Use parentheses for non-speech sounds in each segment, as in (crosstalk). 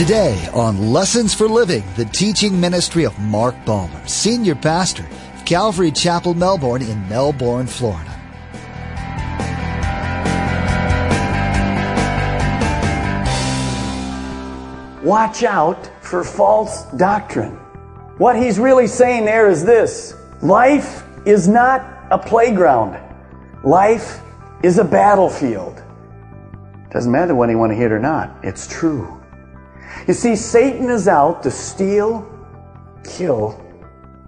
Today on Lessons for Living, the teaching ministry of Mark Balmer, Senior Pastor of Calvary Chapel, Melbourne in Melbourne, Florida. Watch out for false doctrine. What he's really saying there is this life is not a playground, life is a battlefield. Doesn't matter whether you want to hear it or not, it's true. You see, Satan is out to steal, kill,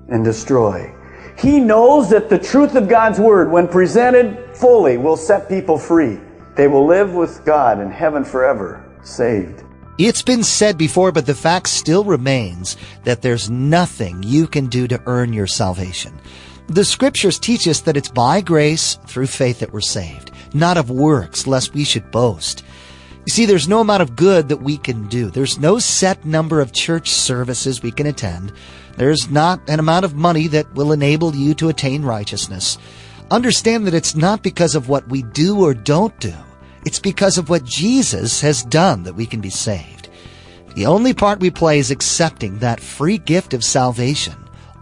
and destroy. He knows that the truth of God's Word, when presented fully, will set people free. They will live with God in heaven forever, saved. It's been said before, but the fact still remains that there's nothing you can do to earn your salvation. The scriptures teach us that it's by grace through faith that we're saved, not of works, lest we should boast. You see, there's no amount of good that we can do. There's no set number of church services we can attend. There's not an amount of money that will enable you to attain righteousness. Understand that it's not because of what we do or don't do. It's because of what Jesus has done that we can be saved. The only part we play is accepting that free gift of salvation.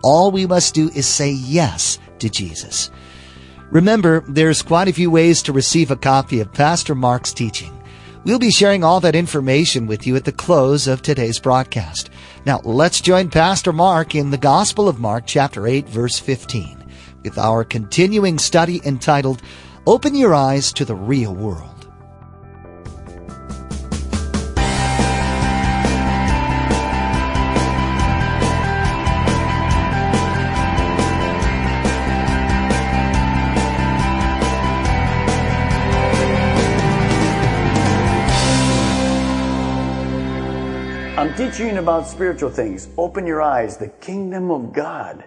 All we must do is say yes to Jesus. Remember, there's quite a few ways to receive a copy of Pastor Mark's teaching. We'll be sharing all that information with you at the close of today's broadcast. Now, let's join Pastor Mark in the Gospel of Mark, chapter 8, verse 15, with our continuing study entitled, Open Your Eyes to the Real World. I'm teaching about spiritual things. Open your eyes. The kingdom of God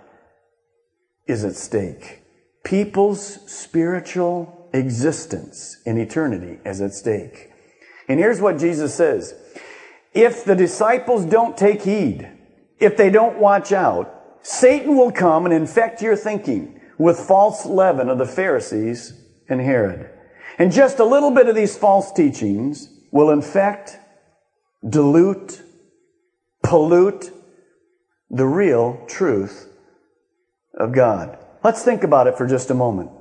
is at stake. People's spiritual existence in eternity is at stake. And here's what Jesus says. If the disciples don't take heed, if they don't watch out, Satan will come and infect your thinking with false leaven of the Pharisees and Herod. And just a little bit of these false teachings will infect, dilute, pollute the real truth of God. Let's think about it for just a moment.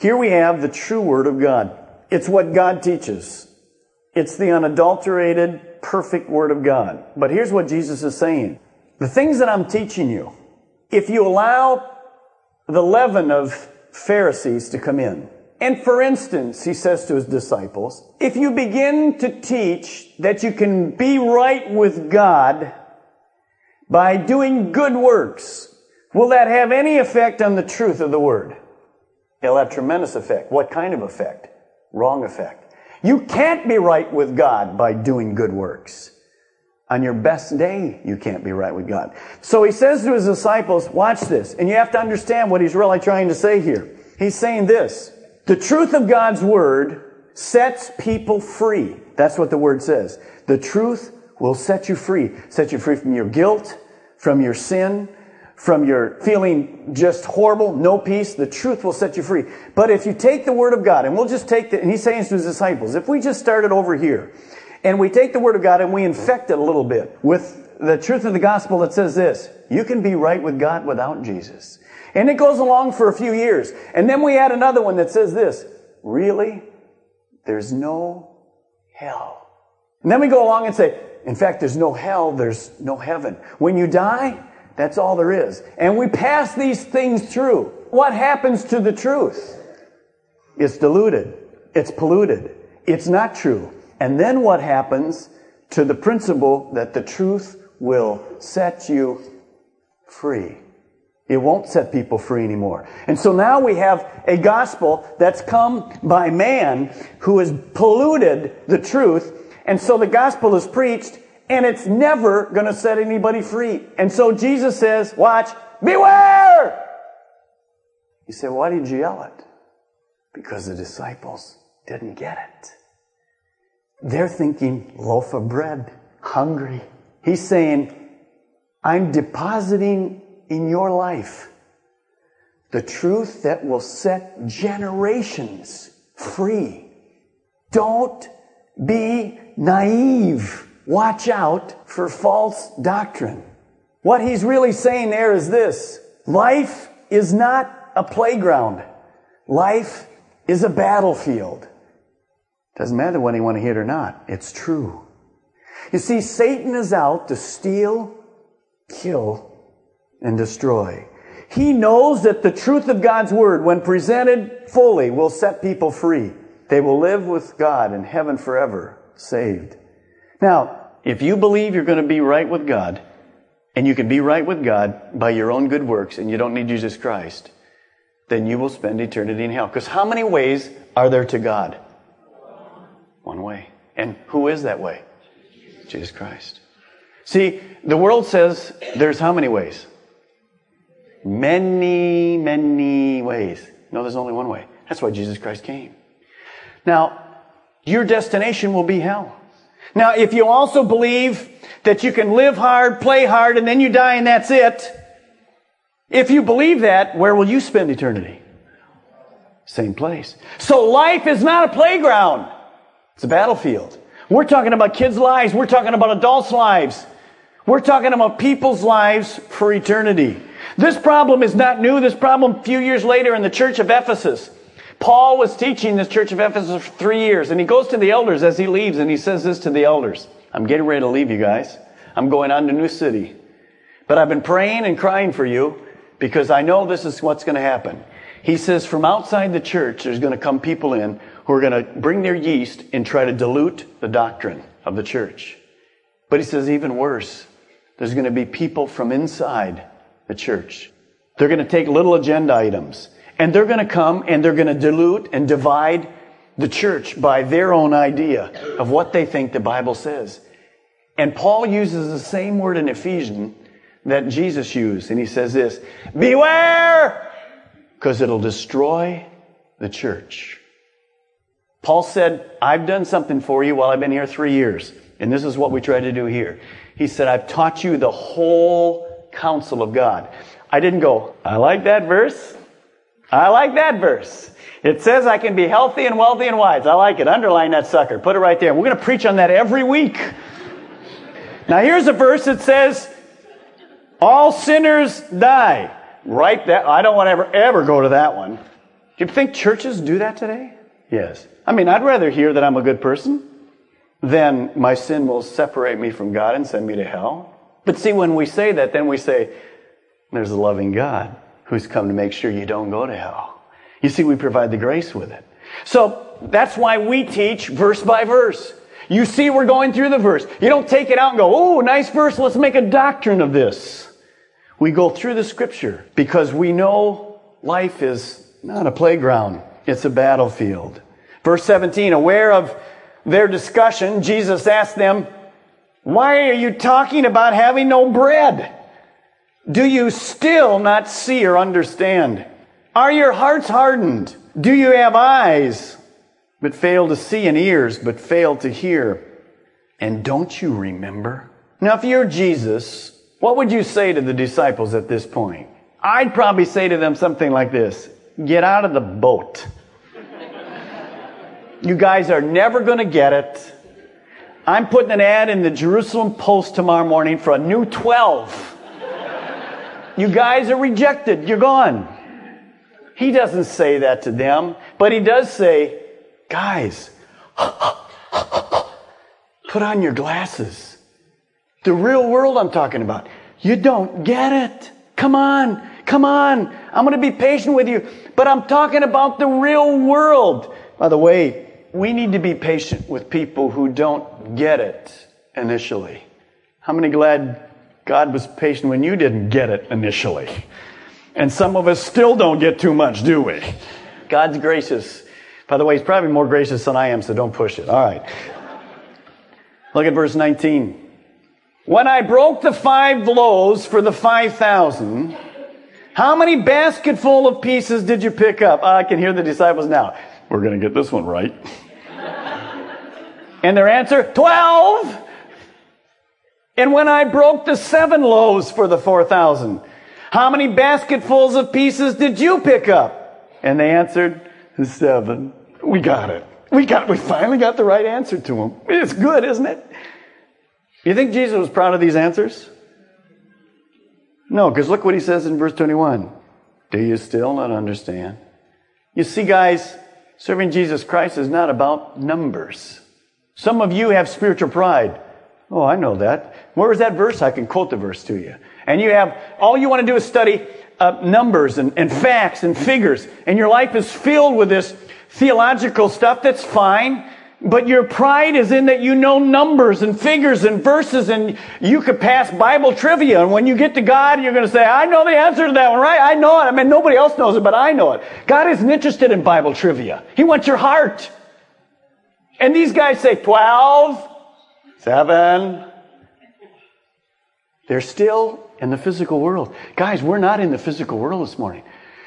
Here we have the true Word of God. It's what God teaches. It's the unadulterated, perfect Word of God. But here's what Jesus is saying. The things that I'm teaching you, if you allow the leaven of Pharisees to come in, and for instance, he says to his disciples, if you begin to teach that you can be right with God by doing good works, will that have any effect on the truth of the word? It'll have tremendous effect. What kind of effect? Wrong effect. You can't be right with God by doing good works. On your best day, you can't be right with God. So he says to his disciples, watch this. And you have to understand what he's really trying to say here. He's saying this. The truth of God's word sets people free. That's what the word says. The truth will set you free. Set you free from your guilt, from your sin, from your feeling just horrible, no peace. The truth will set you free. But if you take the word of God, and we'll just take the, and he's saying to his disciples, if we just started over here, and we take the word of God and we infect it a little bit with the truth of the gospel that says this, you can be right with God without Jesus. And it goes along for a few years. And then we add another one that says this, really? There's no hell. And then we go along and say, in fact, there's no hell, there's no heaven. When you die, that's all there is. And we pass these things through. What happens to the truth? It's diluted. It's polluted. It's not true. And then what happens to the principle that the truth will set you free? It won't set people free anymore. And so now we have a gospel that's come by man who has polluted the truth and so the gospel is preached and it's never going to set anybody free. And so Jesus says, watch, beware! You say, why did you yell it? Because the disciples didn't get it. They're thinking loaf of bread, hungry. He's saying, I'm depositing in your life the truth that will set generations free. Don't be naive watch out for false doctrine. What he's really saying there is this. Life is not a playground. Life is a battlefield. Doesn't matter whether you want to hear it or not. It's true. You see, Satan is out to steal, kill, and destroy. He knows that the truth of God's Word, when presented fully, will set people free. They will live with God in heaven forever, saved. Now, if you believe you're going to be right with God, and you can be right with God by your own good works, and you don't need Jesus Christ, then you will spend eternity in hell. Because how many ways are there to God? One way. And who is that way? Jesus Christ. See, the world says there's how many ways? Many, many ways. No, there's only one way. That's why Jesus Christ came. Now, your destination will be hell. Now, if you also believe that you can live hard, play hard, and then you die and that's it, if you believe that, where will you spend eternity? Same place. So life is not a playground. It's a battlefield. We're talking about kids' lives. We're talking about adults' lives. We're talking about people's lives for eternity. This problem is not new. This problem a few years later in the church of Ephesus. Paul was teaching this church of Ephesus for three years, and he goes to the elders as he leaves, and he says this to the elders. I'm getting ready to leave you guys. I'm going on to New City. But I've been praying and crying for you because I know this is what's going to happen. He says from outside the church, there's going to come people in who are going to bring their yeast and try to dilute the doctrine of the church. But he says even worse, there's going to be people from inside the church. They're going to take little agenda items and they're going to come and they're going to dilute and divide the church by their own idea of what they think the Bible says. And Paul uses the same word in Ephesians that Jesus used. And he says this, beware! Because it'll destroy the church. Paul said, I've done something for you while I've been here three years. And this is what we try to do here. He said, I've taught you the whole counsel of God. I didn't go, I like that verse. I like that verse. It says I can be healthy and wealthy and wise. I like it. Underline that sucker. Put it right there. We're going to preach on that every week. Now here's a verse that says, all sinners die. Right that. I don't want to ever, ever go to that one. Do you think churches do that today? Yes. I mean, I'd rather hear that I'm a good person than my sin will separate me from God and send me to hell. But see, when we say that, then we say, there's a loving God who's come to make sure you don't go to hell. You see, we provide the grace with it. So that's why we teach verse by verse. You see, we're going through the verse. You don't take it out and go, oh, nice verse, let's make a doctrine of this. We go through the scripture because we know life is not a playground, it's a battlefield. Verse 17, aware of their discussion, Jesus asked them, Why are you talking about having no bread? Do you still not see or understand? Are your hearts hardened? Do you have eyes but fail to see and ears but fail to hear? And don't you remember? Now, if you're Jesus, what would you say to the disciples at this point? I'd probably say to them something like this Get out of the boat. you guys are never going to get it. I'm putting an ad in the Jerusalem Post tomorrow morning for a new 12. You guys are rejected. You're gone. He doesn't say that to them, but he does say, guys, (laughs) put on your glasses. The real world I'm talking about. You don't get it. Come on. Come on. I'm going to be patient with you. But I'm talking about the real world. By the way, we need to be patient with people who don't get it initially. How many glad God was patient when you didn't get it initially? And some of us still don't get too much, do we? God's gracious. By the way, He's probably more gracious than I am, so don't push it. All right. Look at verse 19. When I broke the five loaves for the 5,000, how many basketful of pieces did you pick up? Ah, I can hear the disciples now. We're going to get this one right. and their answer, 12. And when I broke the seven loaves for the 4,000, how many basketfuls of pieces did you pick up? And they answered, seven. We got it. We got, we finally got the right answer to them. It's good, isn't it? You think Jesus was proud of these answers? No, because look what he says in verse 21. Do you still not understand? You see, guys, serving Jesus Christ is not about numbers. Some of you have spiritual pride. Oh, I know that. Where is that verse? I can quote the verse to you. And you have, all you want to do is study uh, numbers and, and facts and figures. And your life is filled with this theological stuff that's fine. But your pride is in that you know numbers and figures and verses and you could pass Bible trivia. And when you get to God, you're going to say, I know the answer to that one, right? I know it. I mean, nobody else knows it, but I know it. God isn't interested in Bible trivia. He wants your heart. And these guys say 12, 7. They're still in the physical world. Guys, we're not in the physical world this morning.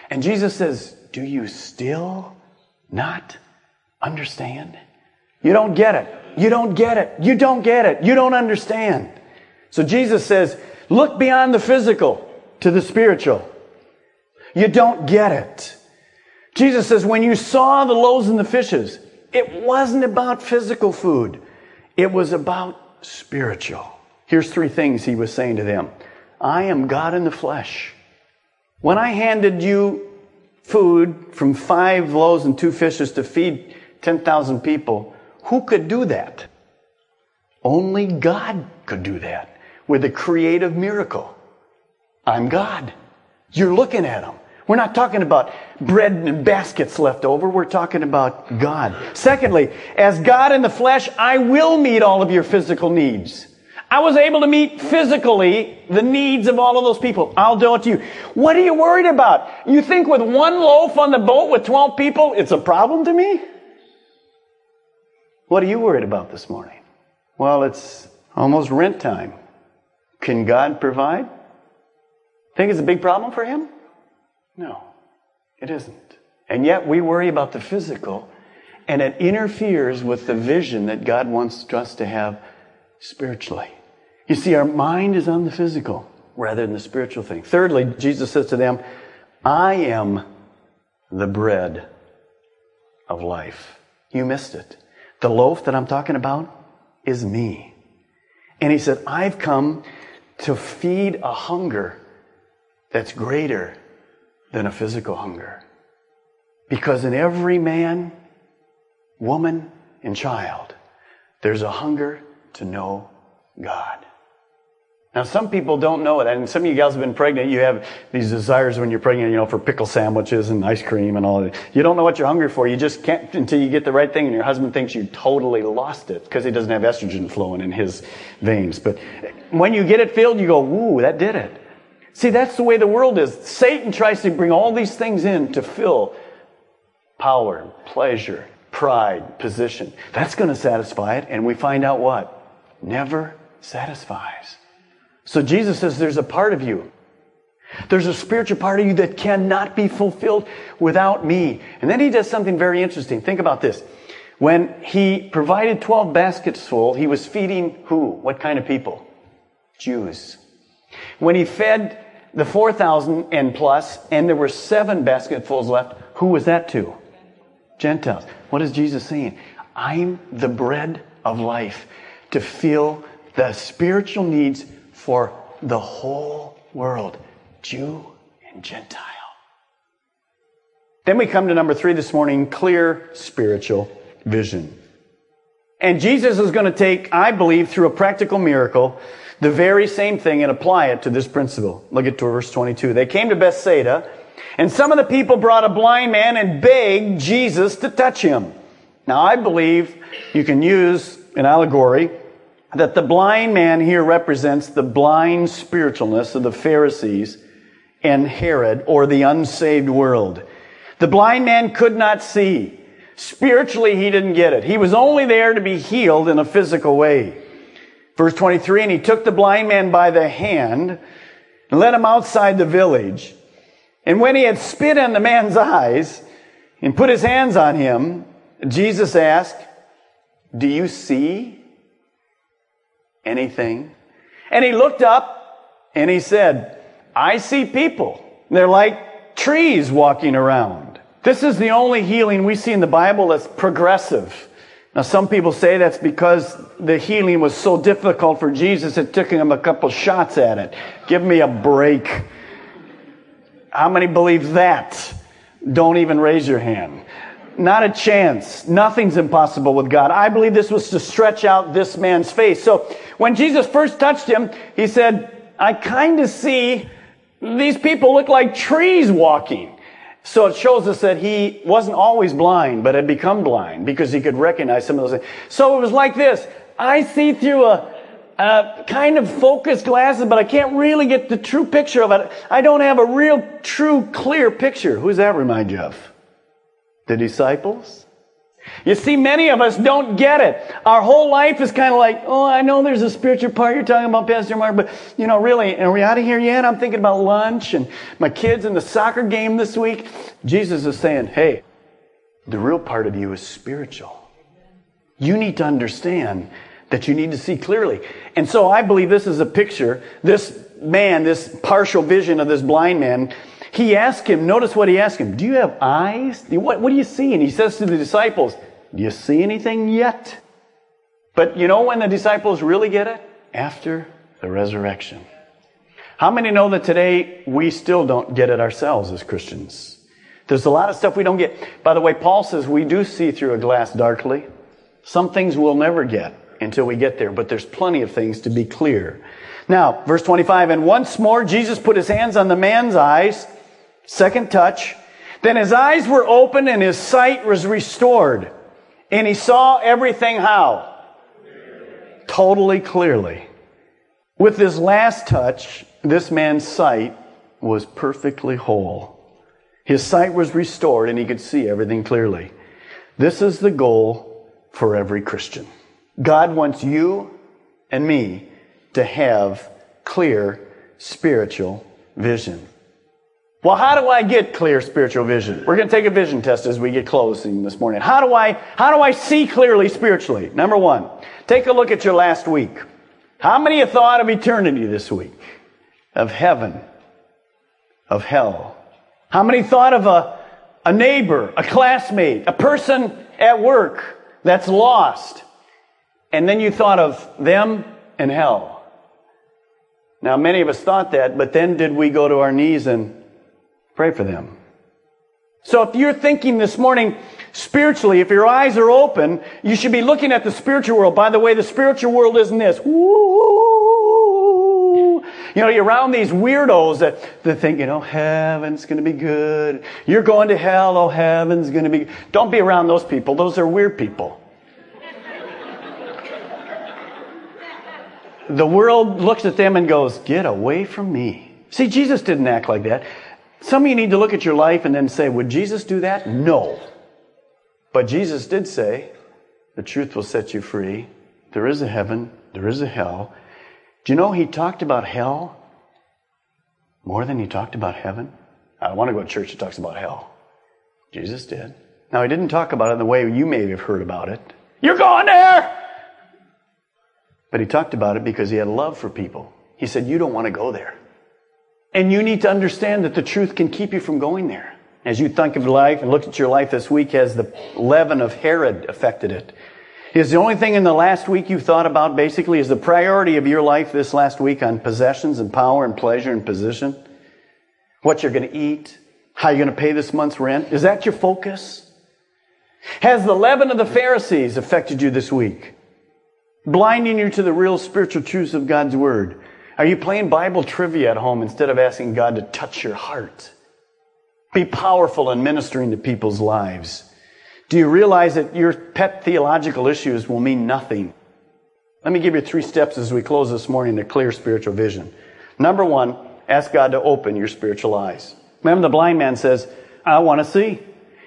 And Jesus says, Do you still not understand? You don't get it. You don't get it. You don't get it. You don't understand. So Jesus says, look beyond the physical to the spiritual. You don't get it. Jesus says, when you saw the loaves and the fishes, it wasn't about physical food. It was about spiritual. Here's three things he was saying to them. I am God in the flesh. When I handed you food from five loaves and two fishes to feed 10,000 people, who could do that? Only God could do that with a creative miracle. I'm God. You're looking at Him. We're not talking about bread and baskets left over. We're talking about God. Secondly, as God in the flesh, I will meet all of your physical needs. I was able to meet physically the needs of all of those people. I'll do it to you. What are you worried about? You think with one loaf on the boat with 12 people, it's a problem to me? What are you worried about this morning? Well, it's almost rent time. Can God provide? Think it's a big problem for him? No, it isn't. And yet we worry about the physical, and it interferes with the vision that God wants us to have spiritually. You see, our mind is on the physical rather than the spiritual thing. Thirdly, Jesus says to them, I am the bread of life. You missed it. The loaf that I'm talking about is me. And he said, I've come to feed a hunger that's greater than a physical hunger. Because in every man, woman, and child, there's a hunger to know God. Now, some people don't know it, and some of you guys have been pregnant. You have these desires when you're pregnant, you know, for pickle sandwiches and ice cream and all that. You don't know what you're hungry for. You just can't until you get the right thing, and your husband thinks you totally lost it because he doesn't have estrogen flowing in his veins. But when you get it filled, you go, "Ooh, that did it." See, that's the way the world is. Satan tries to bring all these things in to fill power, pleasure, pride, position. That's going to satisfy it, and we find out what never satisfies. So Jesus says there's a part of you. There's a spiritual part of you that cannot be fulfilled without me. And then he does something very interesting. Think about this. When he provided 12 baskets full, he was feeding who? What kind of people? Jews. When he fed the 4,000 and plus, and there were seven basketfuls left, who was that to? Gentiles. What is Jesus saying? I'm the bread of life to fill the spiritual needs for the whole world, Jew and Gentile. Then we come to number three this morning clear spiritual vision. And Jesus is going to take, I believe, through a practical miracle, the very same thing and apply it to this principle. Look at verse 22. They came to Bethsaida, and some of the people brought a blind man and begged Jesus to touch him. Now, I believe you can use an allegory that the blind man here represents the blind spiritualness of the Pharisees and Herod or the unsaved world. The blind man could not see. Spiritually, he didn't get it. He was only there to be healed in a physical way. Verse 23, and he took the blind man by the hand and led him outside the village. And when he had spit in the man's eyes and put his hands on him, Jesus asked, Do you see? anything. And he looked up and he said, I see people. They're like trees walking around. This is the only healing we see in the Bible that's progressive. Now, some people say that's because the healing was so difficult for Jesus, it took him a couple shots at it. Give me a break. How many believe that? Don't even raise your hand. Not a chance. Nothing's impossible with God. I believe this was to stretch out this man's face. So when Jesus first touched him, he said, I kind of see these people look like trees walking. So it shows us that he wasn't always blind, but had become blind because he could recognize some of those things. So it was like this. I see through a, a kind of focused glasses, but I can't really get the true picture of it. I don't have a real, true, clear picture. Who does that remind you of? The disciples? You see, many of us don't get it. Our whole life is kind of like, oh, I know there's a spiritual part you're talking about, Pastor Mark, but, you know, really, are we out of here yet? I'm thinking about lunch and my kids and the soccer game this week. Jesus is saying, hey, the real part of you is spiritual. You need to understand that you need to see clearly. And so I believe this is a picture. This man, this partial vision of this blind man, he asked him, notice what he asked him, Do you have eyes? What, what do you see? And he says to the disciples, Do you see anything yet? But you know when the disciples really get it? After the resurrection. How many know that today we still don't get it ourselves as Christians? There's a lot of stuff we don't get. By the way, Paul says we do see through a glass darkly. Some things we'll never get until we get there, but there's plenty of things to be clear. Now, verse 25, and once more Jesus put his hands on the man's eyes Second touch. Then his eyes were opened and his sight was restored. And he saw everything how? Totally clearly. With this last touch, this man's sight was perfectly whole. His sight was restored and he could see everything clearly. This is the goal for every Christian. God wants you and me to have clear spiritual vision. Well, how do I get clear spiritual vision? We're going to take a vision test as we get closing this morning. How do I, how do I see clearly spiritually? Number one, take a look at your last week. How many have thought of eternity this week? Of heaven? Of hell? How many thought of a, a neighbor, a classmate, a person at work that's lost? And then you thought of them and hell. Now, many of us thought that, but then did we go to our knees and Pray for them. So if you're thinking this morning spiritually, if your eyes are open, you should be looking at the spiritual world. By the way, the spiritual world isn't this. You know, you're around these weirdos that, that think, you know, heaven's going to be good. You're going to hell. Oh, heaven's going to be. Don't be around those people. Those are weird people. the world looks at them and goes, get away from me. See, Jesus didn't act like that. Some of you need to look at your life and then say, would Jesus do that? No. But Jesus did say, the truth will set you free. There is a heaven, there is a hell. Do you know he talked about hell more than he talked about heaven? I don't want to go to church that talks about hell. Jesus did. Now, he didn't talk about it in the way you may have heard about it. You're going there! But he talked about it because he had love for people. He said, You don't want to go there. And you need to understand that the truth can keep you from going there. As you think of life and look at your life this week, has the leaven of Herod affected it? Is the only thing in the last week you thought about basically is the priority of your life this last week on possessions and power and pleasure and position? What you're going to eat? How you're going to pay this month's rent? Is that your focus? Has the leaven of the Pharisees affected you this week? Blinding you to the real spiritual truths of God's Word? Are you playing Bible trivia at home instead of asking God to touch your heart? Be powerful in ministering to people's lives. Do you realize that your pet theological issues will mean nothing? Let me give you three steps as we close this morning to clear spiritual vision. Number one, ask God to open your spiritual eyes. Remember the blind man says, I want to see.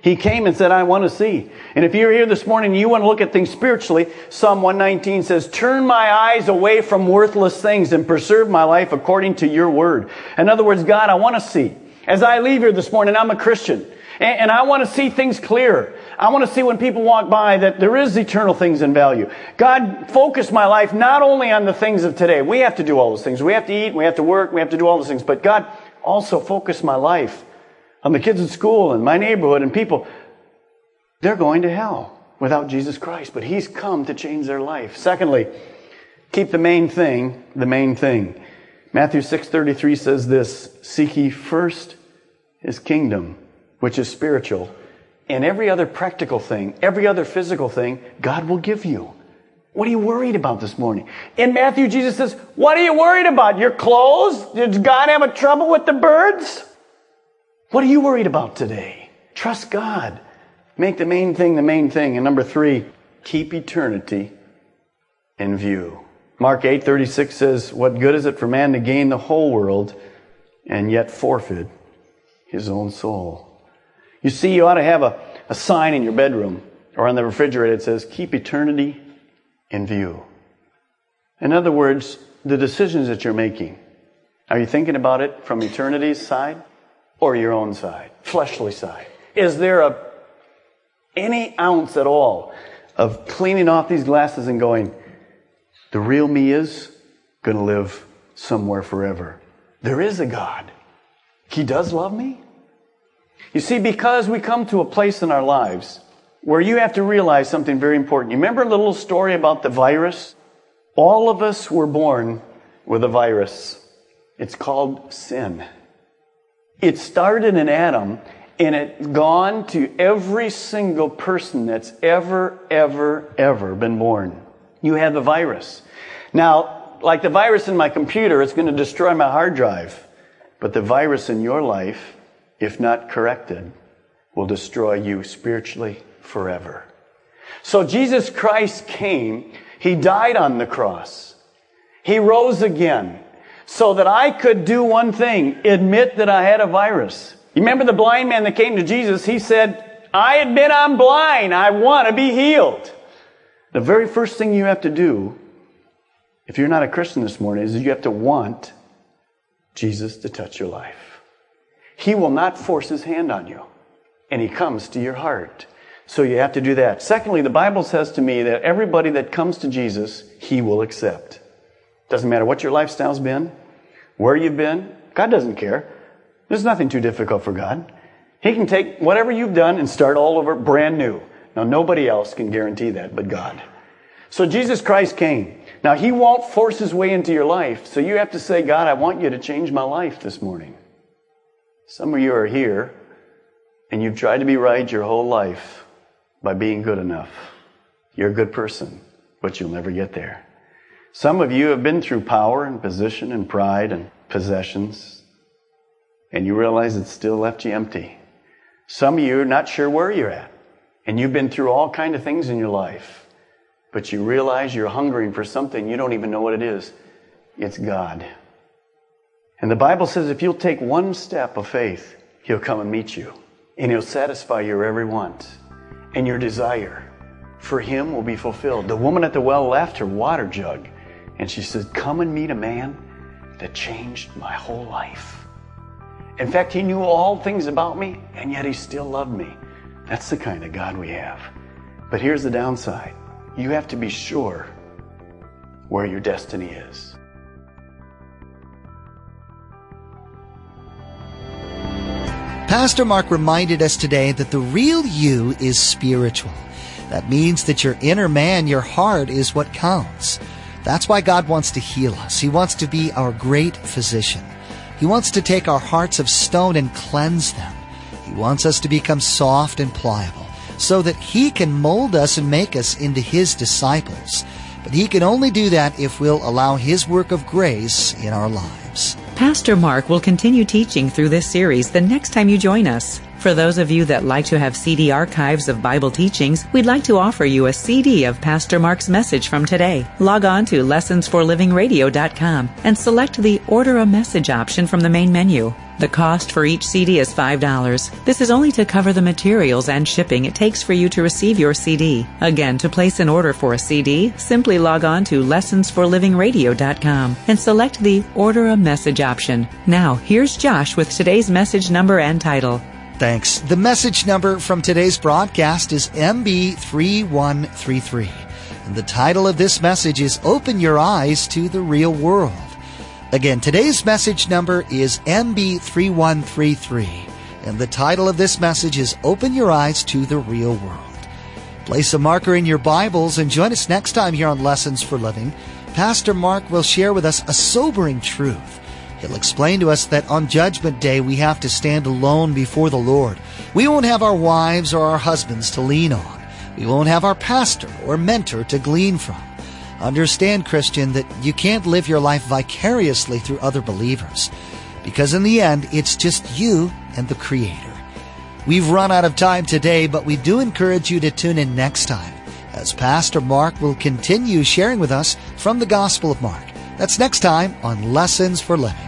He came and said, I want to see. And if you're here this morning and you want to look at things spiritually, Psalm 119 says, Turn my eyes away from worthless things and preserve my life according to your word. In other words, God, I want to see. As I leave here this morning, I'm a Christian. And, I want to see things clear. I want to see when people walk by that there is eternal things in value. God, focus my life not only on the things of today. We have to do all those things. We have to eat, we have to work, we have to do all those things. But God, also focus my life on the kids at school and my neighborhood and people, they're going to hell. without Jesus Christ, but He's come to change their life. Secondly, keep the main thing the main thing. Matthew 6:33 says this, seek ye first his kingdom, which is spiritual, and every other practical thing, every other physical thing, God will give you. What are you worried about this morning? In Matthew, Jesus says, What are you worried about? Your clothes? Did God have a trouble with the birds? What are you worried about today? Trust God. Make the main thing the main thing. And number three, keep eternity in view. Mark 8:36 says, "What good is it for man to gain the whole world and yet forfeit his own soul?" You see, you ought to have a, a sign in your bedroom or on the refrigerator that says, "Keep eternity in view." In other words, the decisions that you're making, are you thinking about it from eternity's side or your own side, fleshly side? Is there a any ounce at all of cleaning off these glasses and going, the real me is going to live somewhere forever. There is a God. He does love me. You see, because we come to a place in our lives where you have to realize something very important. You remember a little story about the virus? All of us were born with a virus. It's called sin. It started in Adam and it's gone to every single person that's ever, ever, ever been born. You have the virus. Now, like the virus in my computer, it's going to destroy my hard drive. But the virus in your life, if not corrected, will destroy you spiritually forever. So Jesus Christ came. He died on the cross. He rose again so that I could do one thing, admit that I had a virus. You remember the blind man that came to Jesus? He said, I admit I'm blind. I want to be healed. The very first thing you have to do, if you're not a Christian this morning, is you have to want Jesus to touch your life. He will not force his hand on you, and he comes to your heart. So you have to do that. Secondly, the Bible says to me that everybody that comes to Jesus, he will accept. Doesn't matter what your lifestyle's been, where you've been, God doesn't care. There's nothing too difficult for God. He can take whatever you've done and start all over brand new. Now, nobody else can guarantee that but God. So Jesus Christ came. Now, He won't force His way into your life. So you have to say, God, I want you to change my life this morning. Some of you are here and you've tried to be right your whole life by being good enough. You're a good person, but you'll never get there. Some of you have been through power and position and pride and possessions, and you realize it still left you empty. Some of you are not sure where you're at. And you've been through all kind of things in your life, but you realize you're hungering for something you don't even know what it is. It's God. And the Bible says if you'll take one step of faith, He'll come and meet you. And He'll satisfy your every want. And your desire for Him will be fulfilled. The woman at the well left her water jug. And she said, Come and meet a man that changed my whole life. In fact, He knew all things about me, and yet He still loved me. That's the kind of God we have. But here's the downside you have to be sure where your destiny is. Pastor Mark reminded us today that the real you is spiritual. That means that your inner man, your heart, is what counts. That's why God wants to heal us. He wants to be our great physician. He wants to take our hearts of stone and cleanse them. He wants us to become soft and pliable so that He can mold us and make us into His disciples. But He can only do that if we'll allow His work of grace in our lives. Pastor Mark will continue teaching through this series the next time you join us. For those of you that like to have CD archives of Bible teachings, we'd like to offer you a CD of Pastor Mark's message from today. Log on to lessonsforlivingradio.com and select the Order a Message option from the main menu. The cost for each CD is $5. This is only to cover the materials and shipping it takes for you to receive your CD. Again, to place an order for a CD, simply log on to lessonsforlivingradio.com and select the Order a Message option. Now, here's Josh with today's message number and title. Thanks. The message number from today's broadcast is MB3133. And the title of this message is Open Your Eyes to the Real World. Again, today's message number is MB3133. And the title of this message is Open Your Eyes to the Real World. Place a marker in your Bibles and join us next time here on Lessons for Living. Pastor Mark will share with us a sobering truth. He'll explain to us that on Judgment Day we have to stand alone before the Lord. We won't have our wives or our husbands to lean on. We won't have our pastor or mentor to glean from. Understand, Christian, that you can't live your life vicariously through other believers. Because in the end, it's just you and the Creator. We've run out of time today, but we do encourage you to tune in next time as Pastor Mark will continue sharing with us from the Gospel of Mark. That's next time on Lessons for Living.